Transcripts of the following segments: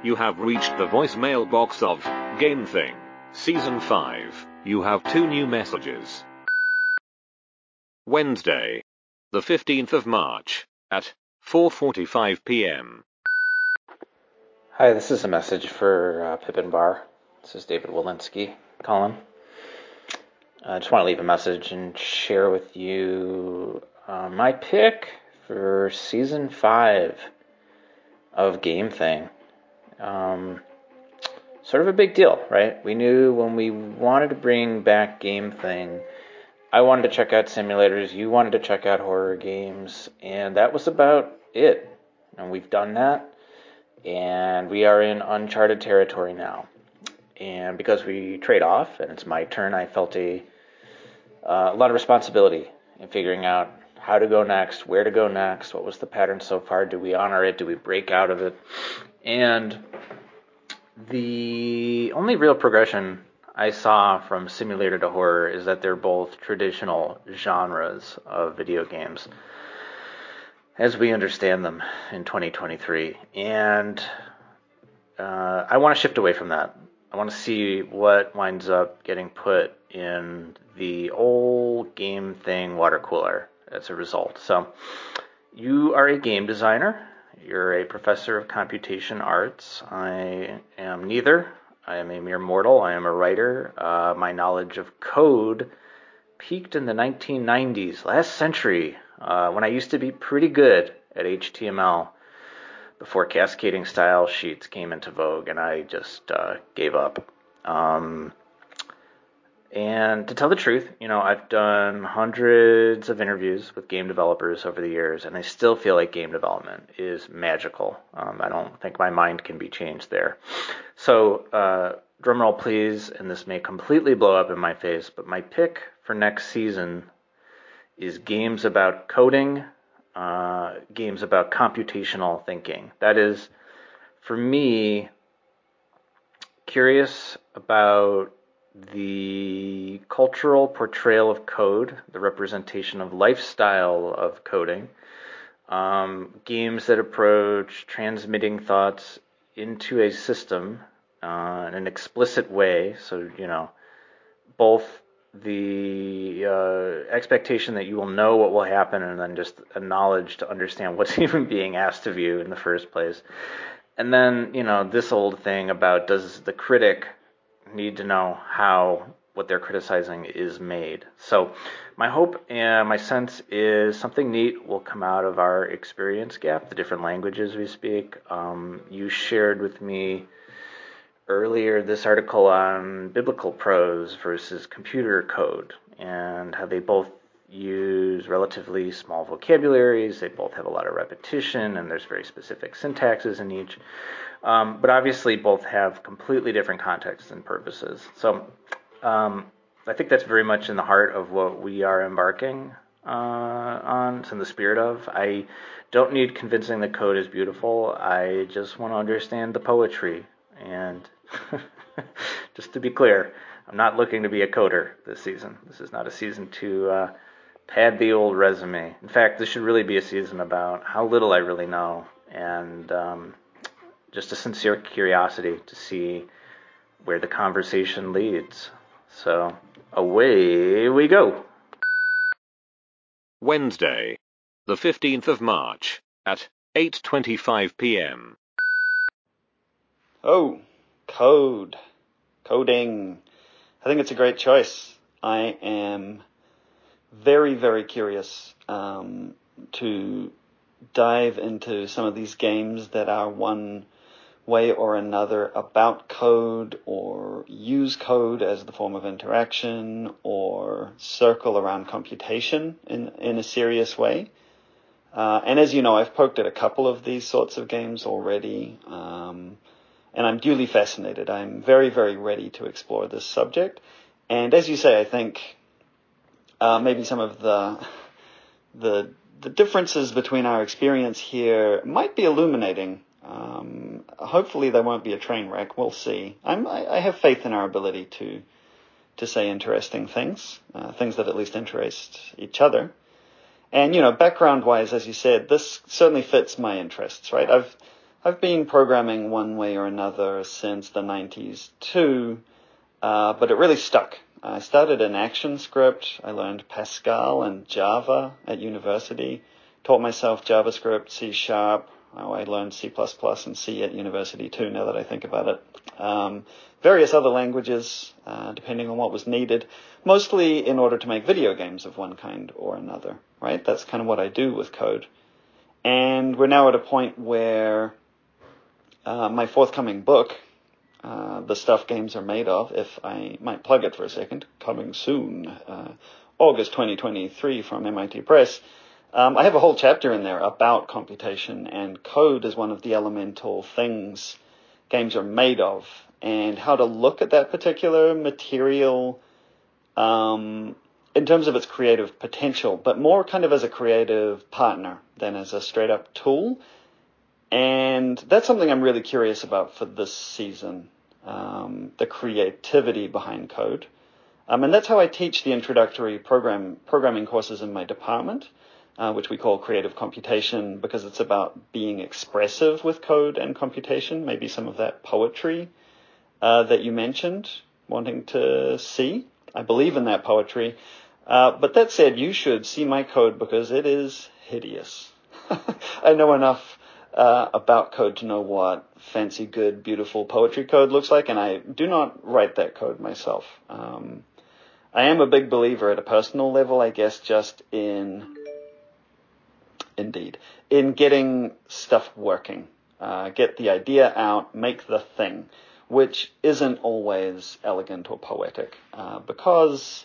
You have reached the voicemail box of Game Thing, Season 5. You have two new messages. Wednesday, the 15th of March, at 4.45 p.m. Hi, this is a message for uh, Pippin Barr. This is David Wolinsky calling. I just want to leave a message and share with you uh, my pick for season five of Game Thing. Um, sort of a big deal, right? We knew when we wanted to bring back Game Thing, I wanted to check out simulators, you wanted to check out horror games, and that was about it. And we've done that, and we are in uncharted territory now. And because we trade off, and it's my turn, I felt a, uh, a lot of responsibility in figuring out how to go next, where to go next, what was the pattern so far, do we honor it, do we break out of it? And the only real progression I saw from simulator to horror is that they're both traditional genres of video games as we understand them in 2023. And uh, I want to shift away from that. I want to see what winds up getting put in the old game thing water cooler as a result. So, you are a game designer. You're a professor of computation arts. I am neither. I am a mere mortal. I am a writer. Uh, my knowledge of code peaked in the 1990s, last century, uh, when I used to be pretty good at HTML before cascading style sheets came into vogue, and I just uh, gave up. Um, and to tell the truth, you know, I've done hundreds of interviews with game developers over the years, and I still feel like game development is magical. Um, I don't think my mind can be changed there. So, uh, drumroll please, and this may completely blow up in my face, but my pick for next season is games about coding, uh, games about computational thinking. That is, for me, curious about the cultural portrayal of code, the representation of lifestyle of coding, um, games that approach transmitting thoughts into a system uh, in an explicit way. So, you know, both the uh, expectation that you will know what will happen and then just a knowledge to understand what's even being asked of you in the first place. And then, you know, this old thing about does the critic need to know how what they're criticizing is made. So, my hope and my sense is something neat will come out of our experience gap, the different languages we speak. Um, you shared with me earlier this article on biblical prose versus computer code and how they both use relatively small vocabularies, they both have a lot of repetition, and there's very specific syntaxes in each. Um, but obviously, both have completely different contexts and purposes. So um, I think that's very much in the heart of what we are embarking uh, on. It's in the spirit of. I don't need convincing the code is beautiful. I just want to understand the poetry. And just to be clear, I'm not looking to be a coder this season. This is not a season to uh, pad the old resume. In fact, this should really be a season about how little I really know and um, just a sincere curiosity to see where the conversation leads. So away we go. Wednesday, the 15th of March, at 8:25 p.m. Oh, code, coding. I think it's a great choice. I am very, very curious um, to dive into some of these games that are one way or another about code or use code as the form of interaction or circle around computation in, in a serious way. Uh, and as you know, I've poked at a couple of these sorts of games already, um, and I'm duly fascinated. I'm very, very ready to explore this subject. And as you say, I think uh, maybe some of the the the differences between our experience here might be illuminating um, hopefully there won't be a train wreck. We'll see. I'm, I, I have faith in our ability to to say interesting things, uh, things that at least interest each other. And you know, background wise, as you said, this certainly fits my interests. Right? I've I've been programming one way or another since the 90s too, uh, but it really stuck. I started in ActionScript. I learned Pascal and Java at university. Taught myself JavaScript, C Sharp. Oh, I learned C++ and C at university too, now that I think about it. Um, various other languages, uh, depending on what was needed, mostly in order to make video games of one kind or another, right? That's kind of what I do with code. And we're now at a point where uh, my forthcoming book, uh, The Stuff Games Are Made Of, if I might plug it for a second, coming soon, uh, August 2023 from MIT Press. Um, I have a whole chapter in there about computation, and code as one of the elemental things games are made of, and how to look at that particular material um, in terms of its creative potential, but more kind of as a creative partner than as a straight up tool. And that's something I'm really curious about for this season um, the creativity behind code. Um, and that's how I teach the introductory program programming courses in my department, uh, which we call creative computation, because it's about being expressive with code and computation. Maybe some of that poetry uh, that you mentioned, wanting to see. I believe in that poetry. Uh, but that said, you should see my code because it is hideous. I know enough uh, about code to know what fancy, good, beautiful poetry code looks like, and I do not write that code myself. Um, I am a big believer at a personal level, I guess, just in, indeed, in getting stuff working. Uh, get the idea out, make the thing, which isn't always elegant or poetic, uh, because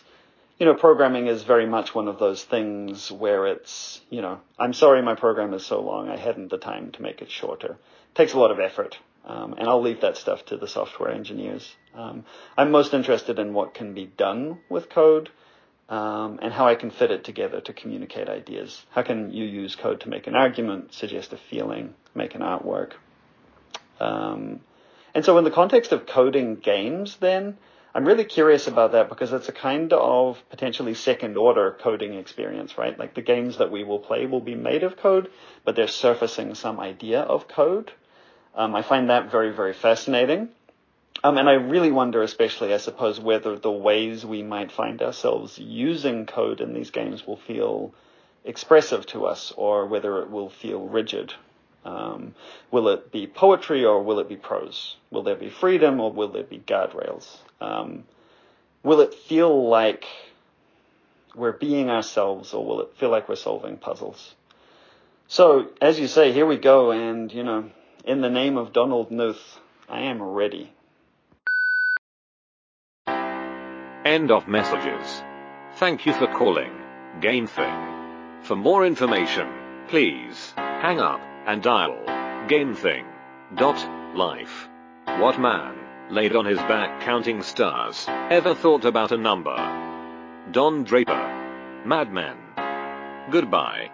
you know, programming is very much one of those things where it's, you know, I'm sorry my program is so long, I hadn't the time to make it shorter. It takes a lot of effort, um, and I'll leave that stuff to the software engineers. Um, I'm most interested in what can be done with code um, and how I can fit it together to communicate ideas. How can you use code to make an argument, suggest a feeling, make an artwork? Um, and so, in the context of coding games, then, I'm really curious about that because it's a kind of potentially second order coding experience, right? Like the games that we will play will be made of code, but they're surfacing some idea of code. Um, I find that very, very fascinating. Um, and I really wonder, especially, I suppose, whether the ways we might find ourselves using code in these games will feel expressive to us or whether it will feel rigid. Um, will it be poetry or will it be prose? Will there be freedom or will there be guardrails? Um, will it feel like we're being ourselves or will it feel like we're solving puzzles? So, as you say, here we go, and you know, in the name of Donald Knuth, I am ready. End of messages. Thank you for calling GameThing. For more information, please hang up and dial GameThing.life. What man, laid on his back counting stars, ever thought about a number? Don Draper. Mad Men. Goodbye.